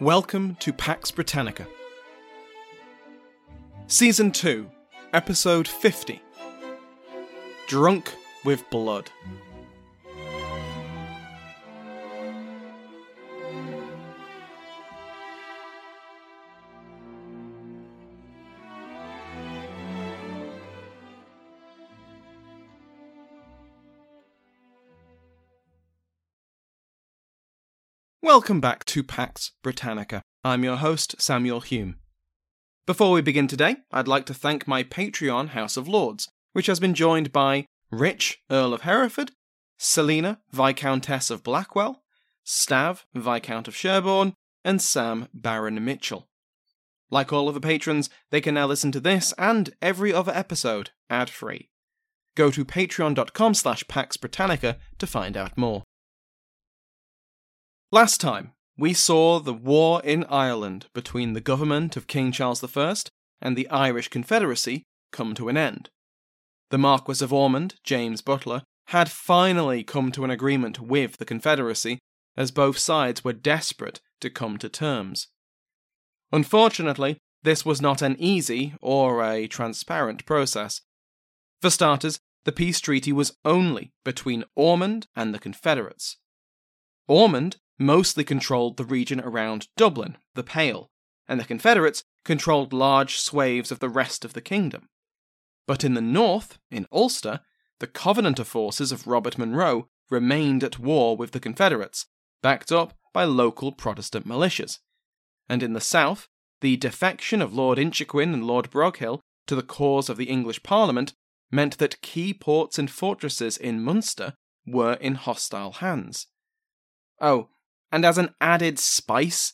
Welcome to Pax Britannica. Season 2, Episode 50 Drunk with Blood. Welcome back to Pax Britannica. I'm your host, Samuel Hume. Before we begin today, I'd like to thank my Patreon House of Lords, which has been joined by Rich, Earl of Hereford, Selina, Viscountess of Blackwell, Stav, Viscount of Sherborne, and Sam, Baron Mitchell. Like all of the patrons, they can now listen to this and every other episode ad-free. Go to patreon.com slash Pax Britannica to find out more. Last time, we saw the war in Ireland between the government of King Charles I and the Irish Confederacy come to an end. The Marquis of Ormond, James Butler, had finally come to an agreement with the Confederacy, as both sides were desperate to come to terms. Unfortunately, this was not an easy or a transparent process. For starters, the peace treaty was only between Ormond and the Confederates. Ormond mostly controlled the region around Dublin, the Pale, and the Confederates controlled large swathes of the rest of the kingdom. But in the north, in Ulster, the Covenanter forces of Robert Monro remained at war with the Confederates, backed up by local Protestant militias. And in the south, the defection of Lord Inchiquin and Lord Broghill to the cause of the English Parliament meant that key ports and fortresses in Munster were in hostile hands. Oh, and as an added spice,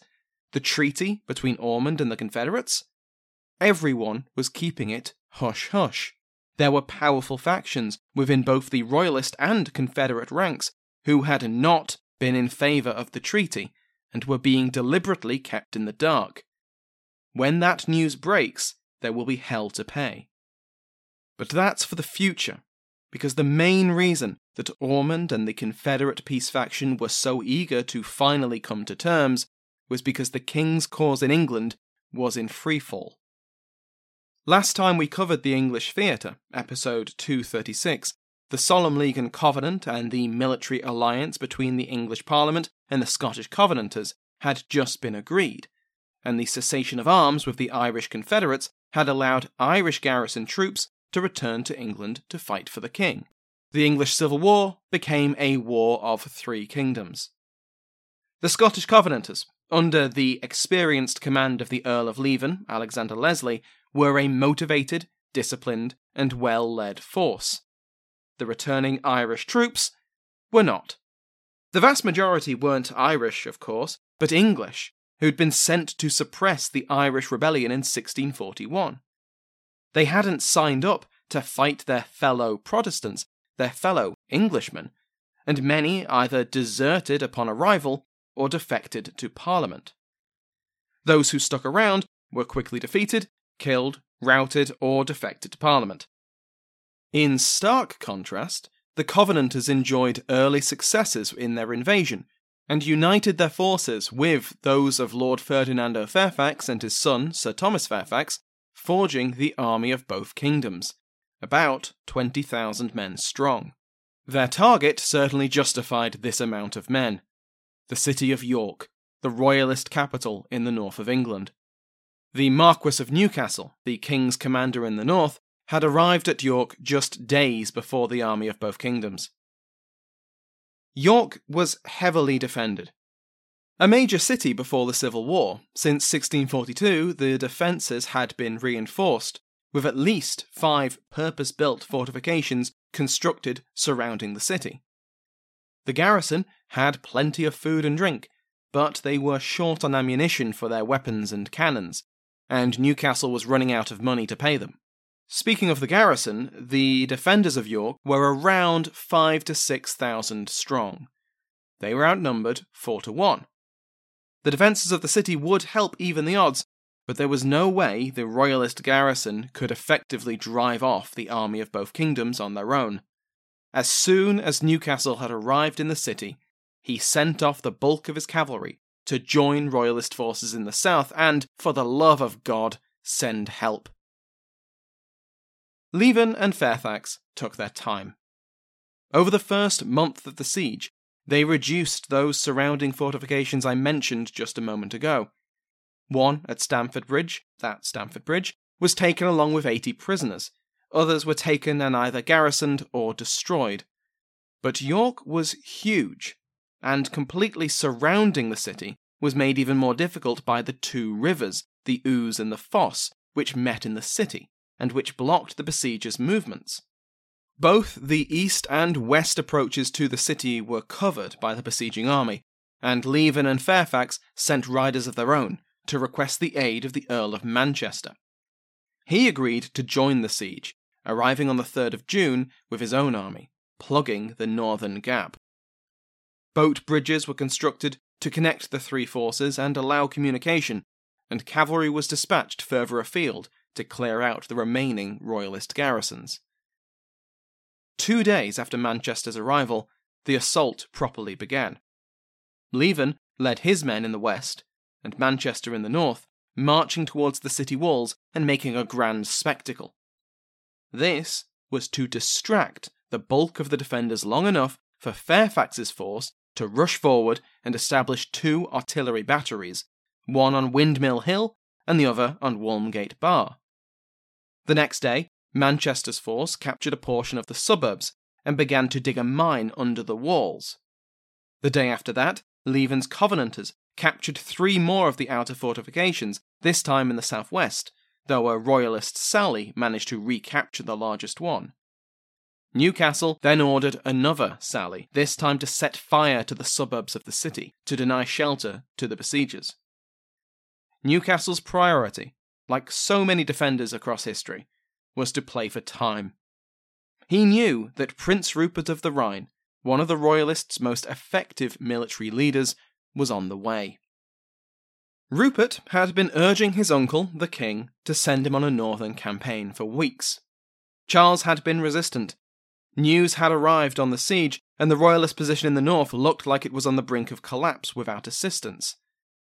the treaty between Ormond and the Confederates? Everyone was keeping it hush hush. There were powerful factions within both the Royalist and Confederate ranks who had not been in favour of the treaty and were being deliberately kept in the dark. When that news breaks, there will be hell to pay. But that's for the future, because the main reason that Ormond and the Confederate peace faction were so eager to finally come to terms was because the king's cause in England was in freefall. Last time we covered the English theatre, episode 236, the Solemn League and Covenant and the military alliance between the English Parliament and the Scottish Covenanters had just been agreed, and the cessation of arms with the Irish Confederates had allowed Irish garrison troops to return to England to fight for the king. The English Civil War became a war of three kingdoms. The Scottish Covenanters, under the experienced command of the Earl of Leven, Alexander Leslie, were a motivated, disciplined, and well led force. The returning Irish troops were not. The vast majority weren't Irish, of course, but English, who'd been sent to suppress the Irish rebellion in 1641. They hadn't signed up to fight their fellow Protestants, their fellow Englishmen, and many either deserted upon arrival or defected to Parliament. Those who stuck around were quickly defeated, killed, routed, or defected to Parliament. In stark contrast, the Covenanters enjoyed early successes in their invasion, and united their forces with those of Lord Ferdinando Fairfax and his son, Sir Thomas Fairfax, forging the army of both kingdoms, about 20,000 men strong. Their target certainly justified this amount of men the city of York, the royalist capital in the north of England. The Marquis of Newcastle, the king's commander in the north, had arrived at York just days before the army of both kingdoms. York was heavily defended. A major city before the Civil War, since 1642 the defences had been reinforced, with at least five purpose built fortifications constructed surrounding the city. The garrison had plenty of food and drink, but they were short on ammunition for their weapons and cannons, and Newcastle was running out of money to pay them. Speaking of the garrison, the defenders of York were around five to six thousand strong. They were outnumbered four to one. The defences of the city would help even the odds, but there was no way the royalist garrison could effectively drive off the army of both kingdoms on their own. As soon as Newcastle had arrived in the city, he sent off the bulk of his cavalry to join royalist forces in the south and, for the love of God, send help. Leven and Fairfax took their time. Over the first month of the siege, they reduced those surrounding fortifications I mentioned just a moment ago. One at Stamford Bridge, that Stamford Bridge, was taken along with 80 prisoners. Others were taken and either garrisoned or destroyed. But York was huge, and completely surrounding the city was made even more difficult by the two rivers, the Ouse and the Foss, which met in the city and which blocked the besiegers' movements. Both the east and west approaches to the city were covered by the besieging army, and Leven and Fairfax sent riders of their own to request the aid of the Earl of Manchester. He agreed to join the siege, arriving on the 3rd of June with his own army, plugging the northern gap. Boat bridges were constructed to connect the three forces and allow communication, and cavalry was dispatched further afield to clear out the remaining Royalist garrisons. Two days after Manchester's arrival, the assault properly began. Leven led his men in the west, and Manchester in the north, marching towards the city walls and making a grand spectacle. This was to distract the bulk of the defenders long enough for Fairfax's force to rush forward and establish two artillery batteries, one on Windmill Hill and the other on Walmgate Bar. The next day, Manchester's force captured a portion of the suburbs and began to dig a mine under the walls. The day after that, Leven's Covenanters captured three more of the outer fortifications, this time in the southwest, though a royalist sally managed to recapture the largest one. Newcastle then ordered another sally, this time to set fire to the suburbs of the city to deny shelter to the besiegers. Newcastle's priority like so many defenders across history, was to play for time. He knew that Prince Rupert of the Rhine, one of the Royalists' most effective military leaders, was on the way. Rupert had been urging his uncle, the king, to send him on a northern campaign for weeks. Charles had been resistant. News had arrived on the siege, and the Royalist position in the north looked like it was on the brink of collapse without assistance.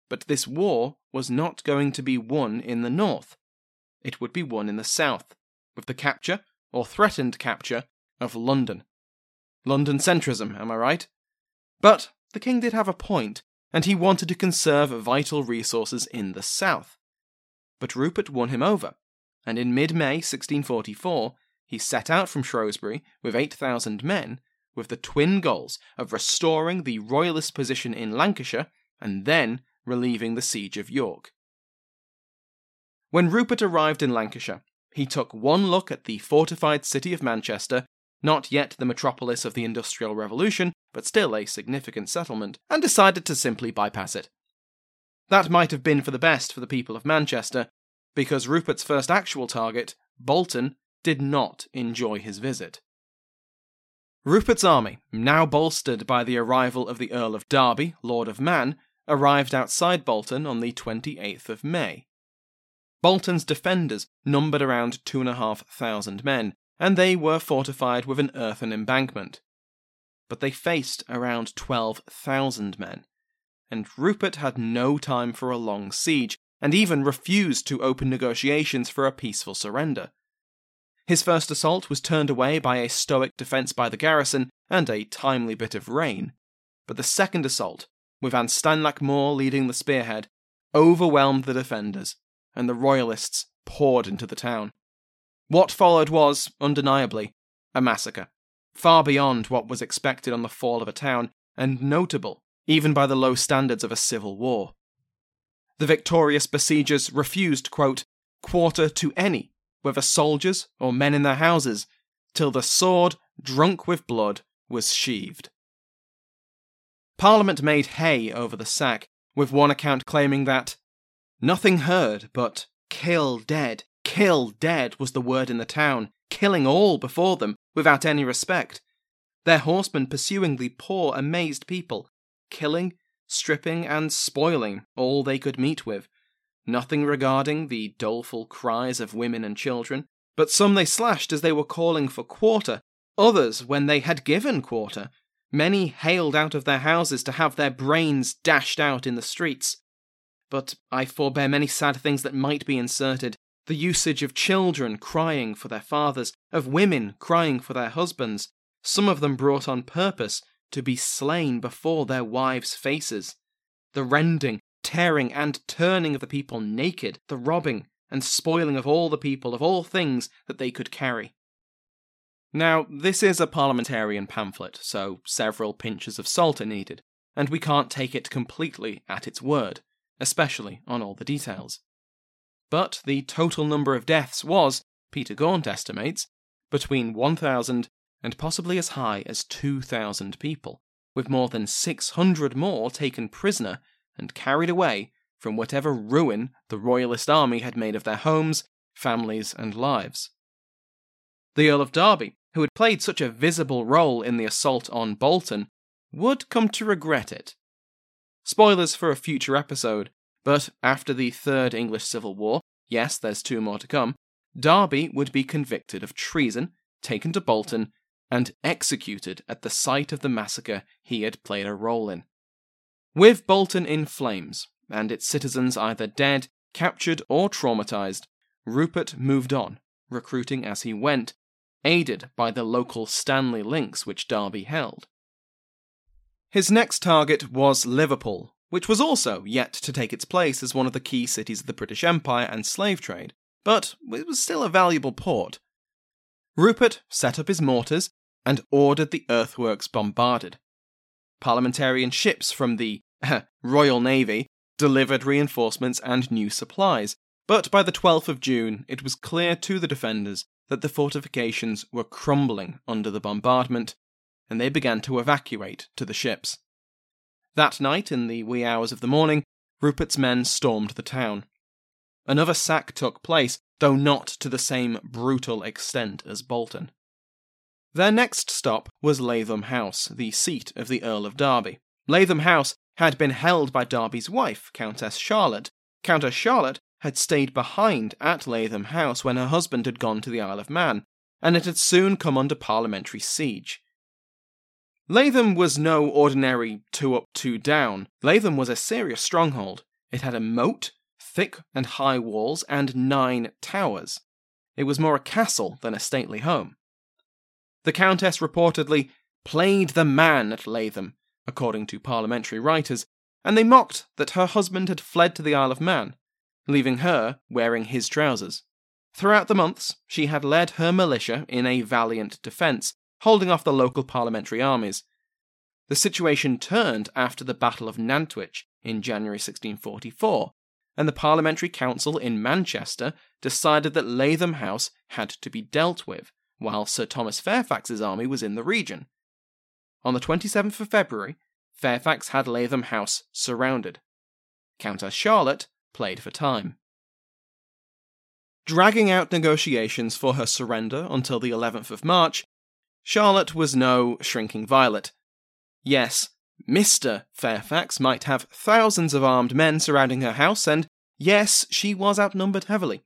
But this war was not going to be won in the north. It would be won in the south, with the capture, or threatened capture, of London. London centrism, am I right? But the king did have a point, and he wanted to conserve vital resources in the south. But Rupert won him over, and in mid May 1644 he set out from Shrewsbury with 8,000 men, with the twin goals of restoring the royalist position in Lancashire and then relieving the siege of York. When Rupert arrived in Lancashire, he took one look at the fortified city of Manchester, not yet the metropolis of the Industrial Revolution, but still a significant settlement, and decided to simply bypass it. That might have been for the best for the people of Manchester, because Rupert's first actual target, Bolton, did not enjoy his visit. Rupert's army, now bolstered by the arrival of the Earl of Derby, Lord of Man, arrived outside Bolton on the 28th of May. Bolton's defenders numbered around 2,500 men, and they were fortified with an earthen embankment. but they faced around 12,000 men. And Rupert had no time for a long siege, and even refused to open negotiations for a peaceful surrender. His first assault was turned away by a stoic defence by the garrison and a timely bit of rain. But the second assault, with Van Steinlac Moore leading the spearhead, overwhelmed the defenders, and the Royalists poured into the town. What followed was, undeniably, a massacre, far beyond what was expected on the fall of a town, and notable even by the low standards of a civil war. The victorious besiegers refused, quote, quarter to any, whether soldiers or men in their houses, till the sword, drunk with blood, was sheathed. Parliament made hay over the sack, with one account claiming that nothing heard but kill dead, kill dead was the word in the town, killing all before them without any respect. Their horsemen pursuing the poor, amazed people, killing, stripping, and spoiling all they could meet with, nothing regarding the doleful cries of women and children, but some they slashed as they were calling for quarter, others when they had given quarter. Many hailed out of their houses to have their brains dashed out in the streets. But I forbear many sad things that might be inserted. The usage of children crying for their fathers, of women crying for their husbands, some of them brought on purpose to be slain before their wives' faces. The rending, tearing, and turning of the people naked, the robbing and spoiling of all the people of all things that they could carry. Now, this is a parliamentarian pamphlet, so several pinches of salt are needed, and we can't take it completely at its word, especially on all the details. But the total number of deaths was, Peter Gaunt estimates, between 1,000 and possibly as high as 2,000 people, with more than 600 more taken prisoner and carried away from whatever ruin the Royalist army had made of their homes, families, and lives. The Earl of Derby, who had played such a visible role in the assault on Bolton, would come to regret it. Spoilers for a future episode, but after the Third English Civil War, yes, there's two more to come, Derby would be convicted of treason, taken to Bolton, and executed at the site of the massacre he had played a role in. With Bolton in flames, and its citizens either dead, captured, or traumatized, Rupert moved on, recruiting as he went, aided by the local Stanley links which Derby held. His next target was Liverpool, which was also yet to take its place as one of the key cities of the British Empire and slave trade, but it was still a valuable port. Rupert set up his mortars and ordered the earthworks bombarded. Parliamentarian ships from the Royal Navy delivered reinforcements and new supplies, but by the 12th of June it was clear to the defenders that the fortifications were crumbling under the bombardment, and they began to evacuate to the ships. That night, in the wee hours of the morning, Rupert's men stormed the town. Another sack took place, though not to the same brutal extent as Bolton. Their next stop was Lathom House, the seat of the Earl of Derby. Lathom House had been held by Derby's wife, Countess Charlotte. Countess Charlotte had stayed behind at Lathom House when her husband had gone to the Isle of Man, and it had soon come under parliamentary siege. Lathom was no ordinary two up, two down. Lathom was a serious stronghold. It had a moat, thick and high walls, and nine towers. It was more a castle than a stately home. The Countess reportedly played the man at Lathom, according to parliamentary writers, and they mocked that her husband had fled to the Isle of Man, leaving her wearing his trousers. Throughout the months, she had led her militia in a valiant defence, holding off the local parliamentary armies. The situation turned after the Battle of Nantwich in January 1644, and the Parliamentary Council in Manchester decided that Lathom House had to be dealt with, while Sir Thomas Fairfax's army was in the region. On the 27th of February, Fairfax had Lathom House surrounded. Countess Charlotte played for time. Dragging out negotiations for her surrender until the 11th of March, Charlotte was no shrinking violet. Yes, Mr. Fairfax might have thousands of armed men surrounding her house, and yes, she was outnumbered heavily.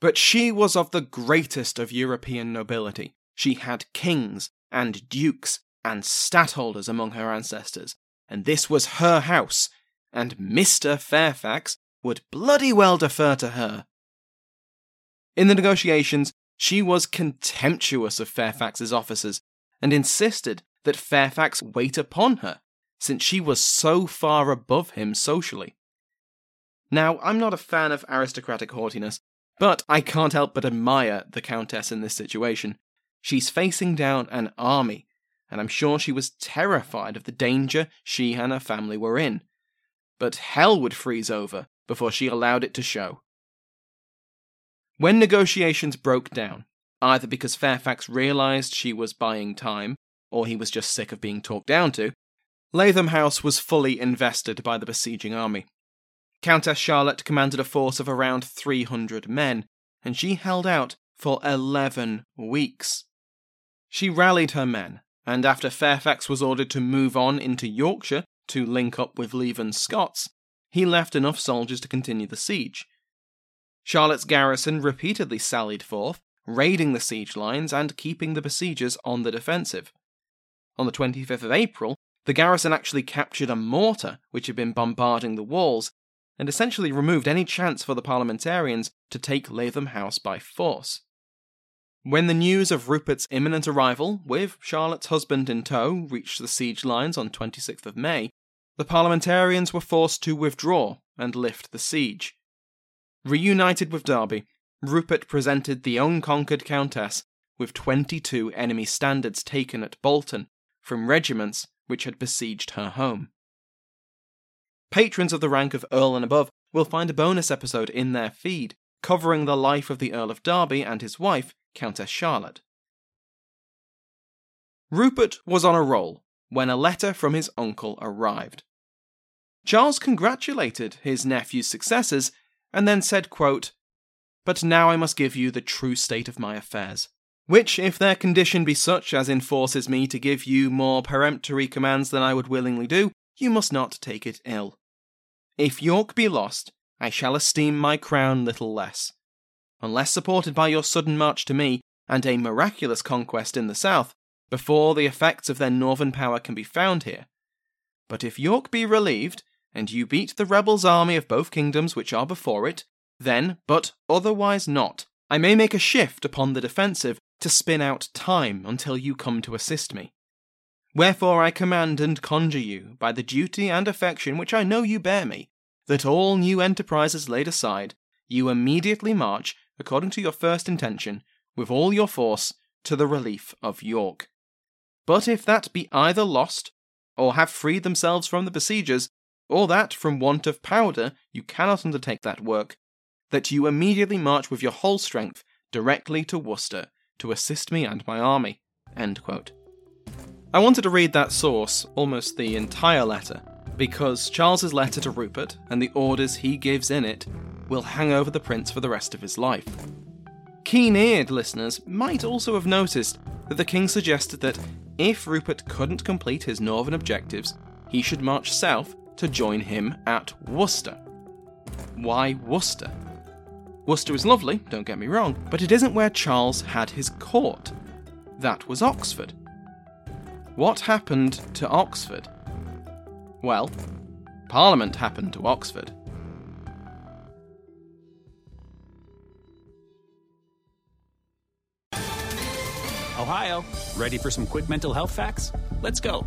But she was of the greatest of European nobility. She had kings and dukes and stadtholders among her ancestors, and this was her house, and Mr. Fairfax would bloody well defer to her. In the negotiations, she was contemptuous of Fairfax's officers and insisted that Fairfax wait upon her, since she was so far above him socially. Now, I'm not a fan of aristocratic haughtiness, but I can't help but admire the Countess in this situation. She's facing down an army, and I'm sure she was terrified of the danger she and her family were in. But hell would freeze over before she allowed it to show. When negotiations broke down, either because Fairfax realised she was buying time, or he was just sick of being talked down to, Lathom House was fully invested by the besieging army. Countess Charlotte commanded a force of around 300 men, and she held out for 11 weeks. She rallied her men, and after Fairfax was ordered to move on into Yorkshire to link up with Leven's Scots, he left enough soldiers to continue the siege. Charlotte's garrison repeatedly sallied forth, raiding the siege lines and keeping the besiegers on the defensive. On the 25th of April, the garrison actually captured a mortar which had been bombarding the walls, and essentially removed any chance for the parliamentarians to take Lathom House by force. When the news of Rupert's imminent arrival, with Charlotte's husband in tow, reached the siege lines on 26th of May, the parliamentarians were forced to withdraw and lift the siege. Reunited with Derby, Rupert presented the unconquered Countess with 22 enemy standards taken at Bolton from regiments which had besieged her home. Patrons of the rank of Earl and above will find a bonus episode in their feed covering the life of the Earl of Derby and his wife, Countess Charlotte. Rupert was on a roll when a letter from his uncle arrived. Charles congratulated his nephew's successors and then said, quote, But now I must give you the true state of my affairs, which, if their condition be such as enforces me to give you more peremptory commands than I would willingly do, you must not take it ill. If York be lost, I shall esteem my crown little less. Unless supported by your sudden march to me and a miraculous conquest in the south, before the effects of their northern power can be found here. But if York be relieved, and you beat the rebels' army of both kingdoms which are before it, then, but otherwise not, I may make a shift upon the defensive to spin out time until you come to assist me. Wherefore I command and conjure you, by the duty and affection which I know you bear me, that all new enterprises laid aside, you immediately march, according to your first intention, with all your force, to the relief of York. But if that be either lost, or have freed themselves from the besiegers, or that, from want of powder, you cannot undertake that work, that you immediately march with your whole strength directly to Worcester to assist me and my army. I wanted to read that source, almost the entire letter, because Charles's letter to Rupert and the orders he gives in it will hang over the prince for the rest of his life. Keen eared listeners might also have noticed that the king suggested that if Rupert couldn't complete his northern objectives, he should march south to join him at Worcester. Why Worcester? Worcester is lovely, don't get me wrong, but it isn't where Charles had his court. That was Oxford. What happened to Oxford? Well, Parliament happened to Oxford. Ohio, ready for some quick mental health facts? Let's go.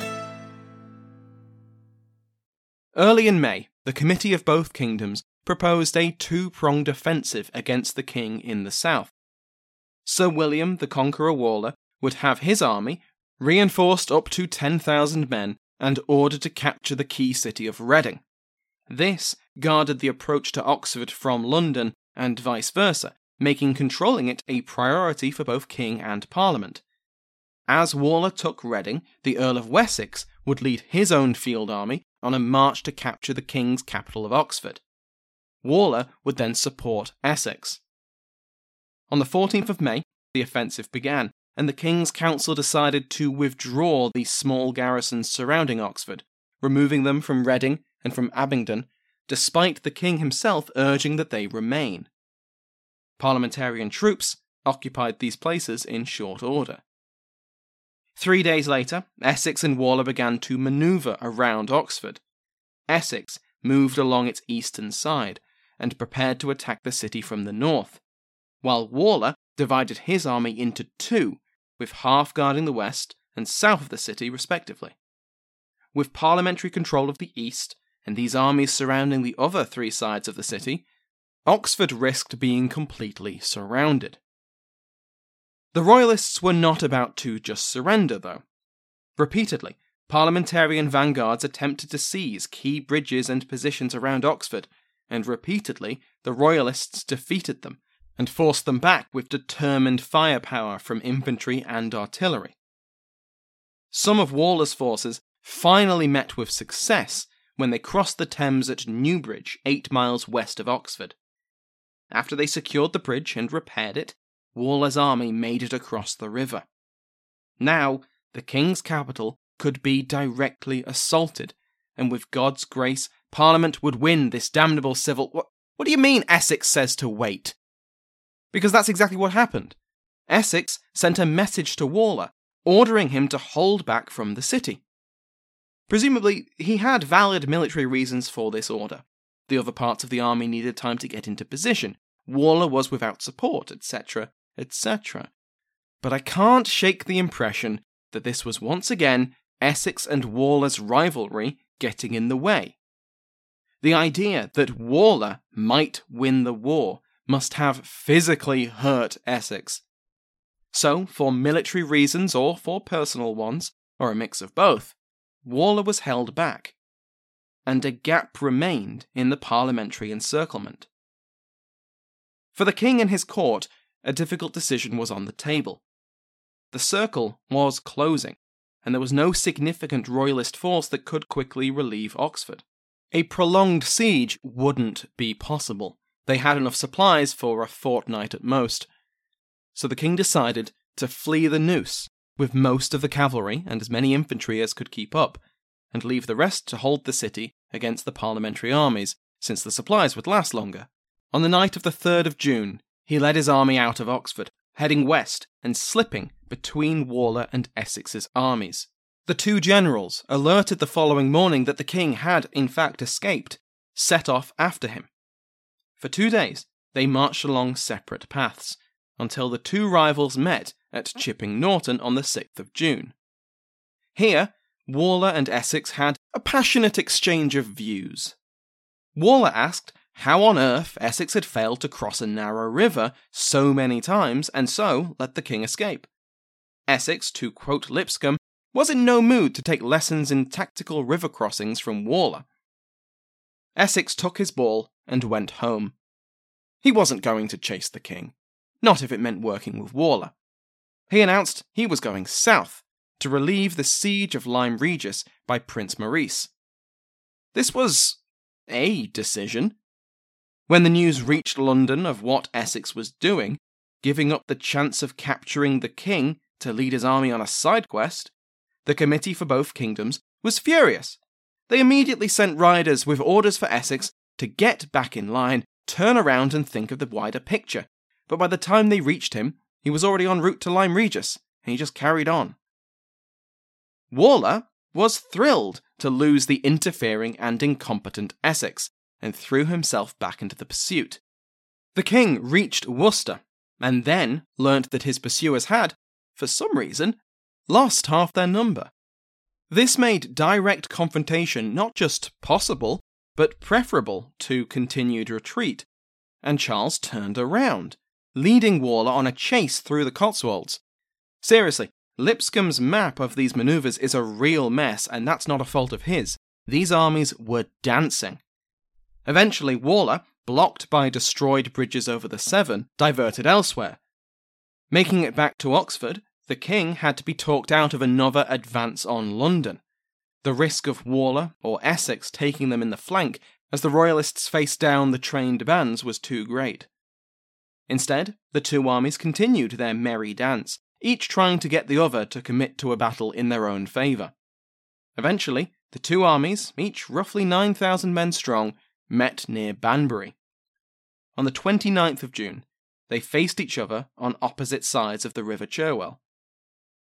Early in May, the Committee of Both Kingdoms proposed a two pronged offensive against the king in the south. Sir William the Conqueror Waller would have his army, reinforced up to 10,000 men, and ordered to capture the key city of Reading. This guarded the approach to Oxford from London and vice versa, making controlling it a priority for both King and Parliament. As Waller took Reading, the Earl of Essex would lead his own field army on a march to capture the King's capital of Oxford. Waller would then support Essex. On the 14th of May, the offensive began, and the King's Council decided to withdraw the small garrisons surrounding Oxford, removing them from Reading and from Abingdon, despite the King himself urging that they remain. Parliamentarian troops occupied these places in short order. Three days later, Essex and Waller began to manoeuvre around Oxford. Essex moved along its eastern side and prepared to attack the city from the north, while Waller divided his army into two, with half guarding the west and south of the city, respectively. With parliamentary control of the east and these armies surrounding the other three sides of the city, Oxford risked being completely surrounded. The Royalists were not about to just surrender, though. Repeatedly, parliamentarian vanguards attempted to seize key bridges and positions around Oxford, and repeatedly the Royalists defeated them and forced them back with determined firepower from infantry and artillery. Some of Waller's forces finally met with success when they crossed the Thames at Newbridge, eight miles west of Oxford. After they secured the bridge and repaired it, Waller's army made it across the river. Now, the king's capital could be directly assaulted, and with God's grace, Parliament would win this damnable civil. What, what do you mean, Essex says to wait? Because that's exactly what happened. Essex sent a message to Waller, ordering him to hold back from the city. Presumably, he had valid military reasons for this order. The other parts of the army needed time to get into position. Waller was without support, etc., etc. But I can't shake the impression that this was once again Essex and Waller's rivalry getting in the way. The idea that Waller might win the war must have physically hurt Essex. So, for military reasons or for personal ones, or a mix of both, Waller was held back, and a gap remained in the parliamentary encirclement. For the king and his court, a difficult decision was on the table. The circle was closing, and there was no significant royalist force that could quickly relieve Oxford. A prolonged siege wouldn't be possible. They had enough supplies for a fortnight at most. So the king decided to flee the noose with most of the cavalry and as many infantry as could keep up, and leave the rest to hold the city against the parliamentary armies, since the supplies would last longer. On the night of the 3rd of June, he led his army out of Oxford, heading west and slipping between Waller and Essex's armies. The two generals, alerted the following morning that the king had in fact escaped, set off after him. For two days, they marched along separate paths, until the two rivals met at Chipping Norton on the 6th of June. Here, Waller and Essex had a passionate exchange of views. Waller asked how on earth Essex had failed to cross a narrow river so many times and so let the king escape. Essex, to quote Lipscomb, was in no mood to take lessons in tactical river crossings from Waller. Essex took his ball and went home. He wasn't going to chase the king, not if it meant working with Waller. He announced he was going south to relieve the siege of Lyme Regis by Prince Maurice. This was a decision. When the news reached London of what Essex was doing, giving up the chance of capturing the king to lead his army on a side quest, the Committee for Both Kingdoms was furious. They immediately sent riders with orders for Essex to get back in line turn around and think of the wider picture. But by the time they reached him, he was already en route to Lyme Regis, and he just carried on. Waller was thrilled to lose the interfering and incompetent Essex, and threw himself back into the pursuit. The king reached Worcester, and then learnt that his pursuers had, for some reason, lost half their number. This made direct confrontation not just possible, but preferable to continued retreat, and Charles turned around, leading Waller on a chase through the Cotswolds. Seriously, Lipscomb's map of these maneuvers is a real mess, and that's not a fault of his. These armies were dancing. Eventually, Waller, blocked by destroyed bridges over the Severn, diverted elsewhere. Making it back to Oxford, the king had to be talked out of another advance on London. The risk of Waller or Essex taking them in the flank as the Royalists faced down the trained bands was too great. Instead, the two armies continued their merry dance, each trying to get the other to commit to a battle in their own favour. Eventually, the two armies, each roughly 9,000 men strong, met near Banbury. On the 29th of June, they faced each other on opposite sides of the River Cherwell.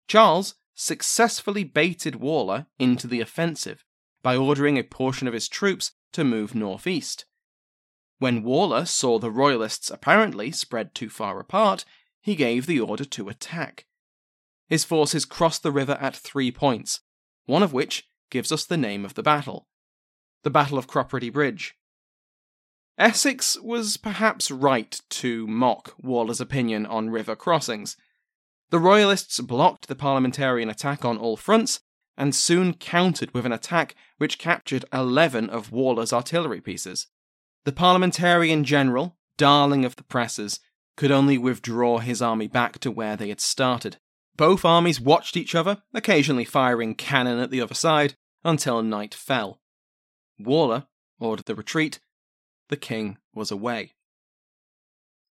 Charles successfully baited Waller into the offensive by ordering a portion of his troops to move northeast. When Waller saw the Royalists apparently spread too far apart, he gave the order to attack. His forces crossed the river at three points, one of which gives us the name of the battle the Battle of Cropredy Bridge. Essex was perhaps right to mock Waller's opinion on river crossings. The Royalists blocked the parliamentarian attack on all fronts and soon countered with an attack which captured 11 of Waller's artillery pieces. The parliamentarian general, darling of the presses, could only withdraw his army back to where they had started. Both armies watched each other, occasionally firing cannon at the other side, until night fell. Waller ordered the retreat. The king was away.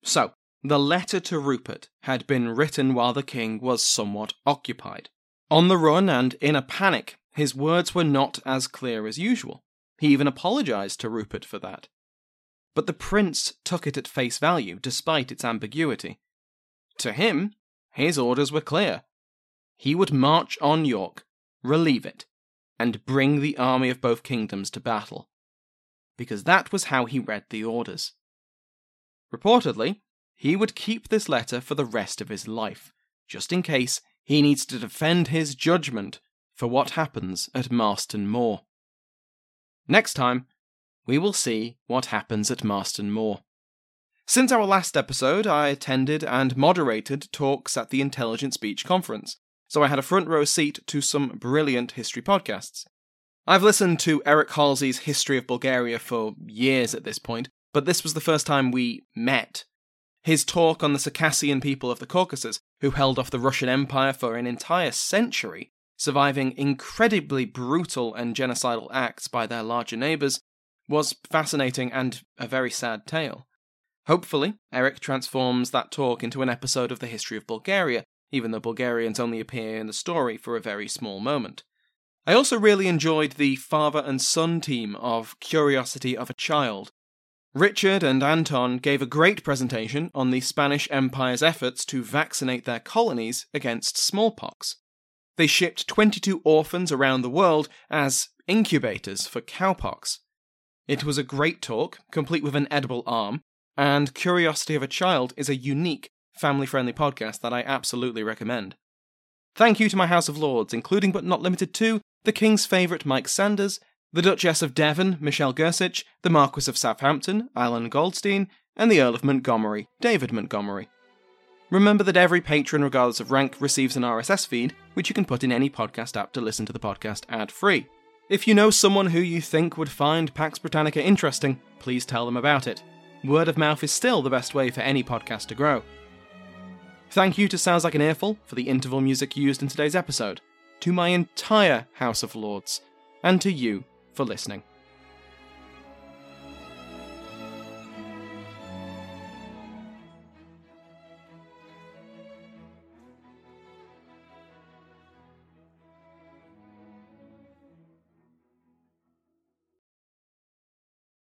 So, the letter to Rupert had been written while the king was somewhat occupied. On the run and in a panic, his words were not as clear as usual. He even apologized to Rupert for that. But the prince took it at face value, despite its ambiguity. To him, his orders were clear. He would march on York, relieve it, and bring the army of both kingdoms to battle. Because that was how he read the orders. Reportedly, he would keep this letter for the rest of his life, just in case he needs to defend his judgment for what happens at Marston Moor. Next time, we will see what happens at Marston Moor. Since our last episode, I attended and moderated talks at the Intelligent Speech Conference, so I had a front row seat to some brilliant history podcasts. I've listened to Eric Halsey's History of Bulgaria for years at this point, but this was the first time we met. His talk on the Circassian people of the Caucasus, who held off the Russian Empire for an entire century, surviving incredibly brutal and genocidal acts by their larger neighbours, was fascinating and a very sad tale. Hopefully, Eric transforms that talk into an episode of the history of Bulgaria, even though Bulgarians only appear in the story for a very small moment. I also really enjoyed the father and son team of Curiosity of a Child. Richard and Anton gave a great presentation on the Spanish Empire's efforts to vaccinate their colonies against smallpox. They shipped 22 orphans around the world as incubators for cowpox. It was a great talk, complete with an edible arm, and Curiosity of a Child is a unique, family friendly podcast that I absolutely recommend. Thank you to my House of Lords, including but not limited to the King's favourite Mike Sanders, the Duchess of Devon, Michelle Gersich, the Marquis of Southampton, Alan Goldstein, and the Earl of Montgomery, David Montgomery. Remember that every patron, regardless of rank, receives an RSS feed, which you can put in any podcast app to listen to the podcast ad free. If you know someone who you think would find Pax Britannica interesting, please tell them about it. Word of mouth is still the best way for any podcast to grow. Thank you to Sounds Like an Earful for the interval music used in today's episode, to my entire House of Lords, and to you for listening.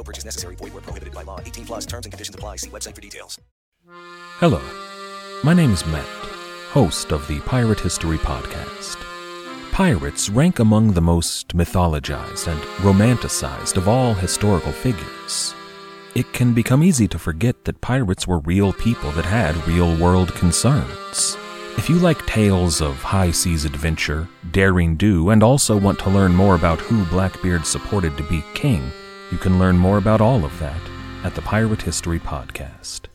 No purchase necessary. Void where prohibited by law. 18 plus terms and conditions apply. See website for details. Hello. My name is Matt, host of the Pirate History Podcast. Pirates rank among the most mythologized and romanticized of all historical figures. It can become easy to forget that pirates were real people that had real world concerns. If you like tales of high seas adventure, daring do, and also want to learn more about who Blackbeard supported to be king, you can learn more about all of that at the Pirate History Podcast.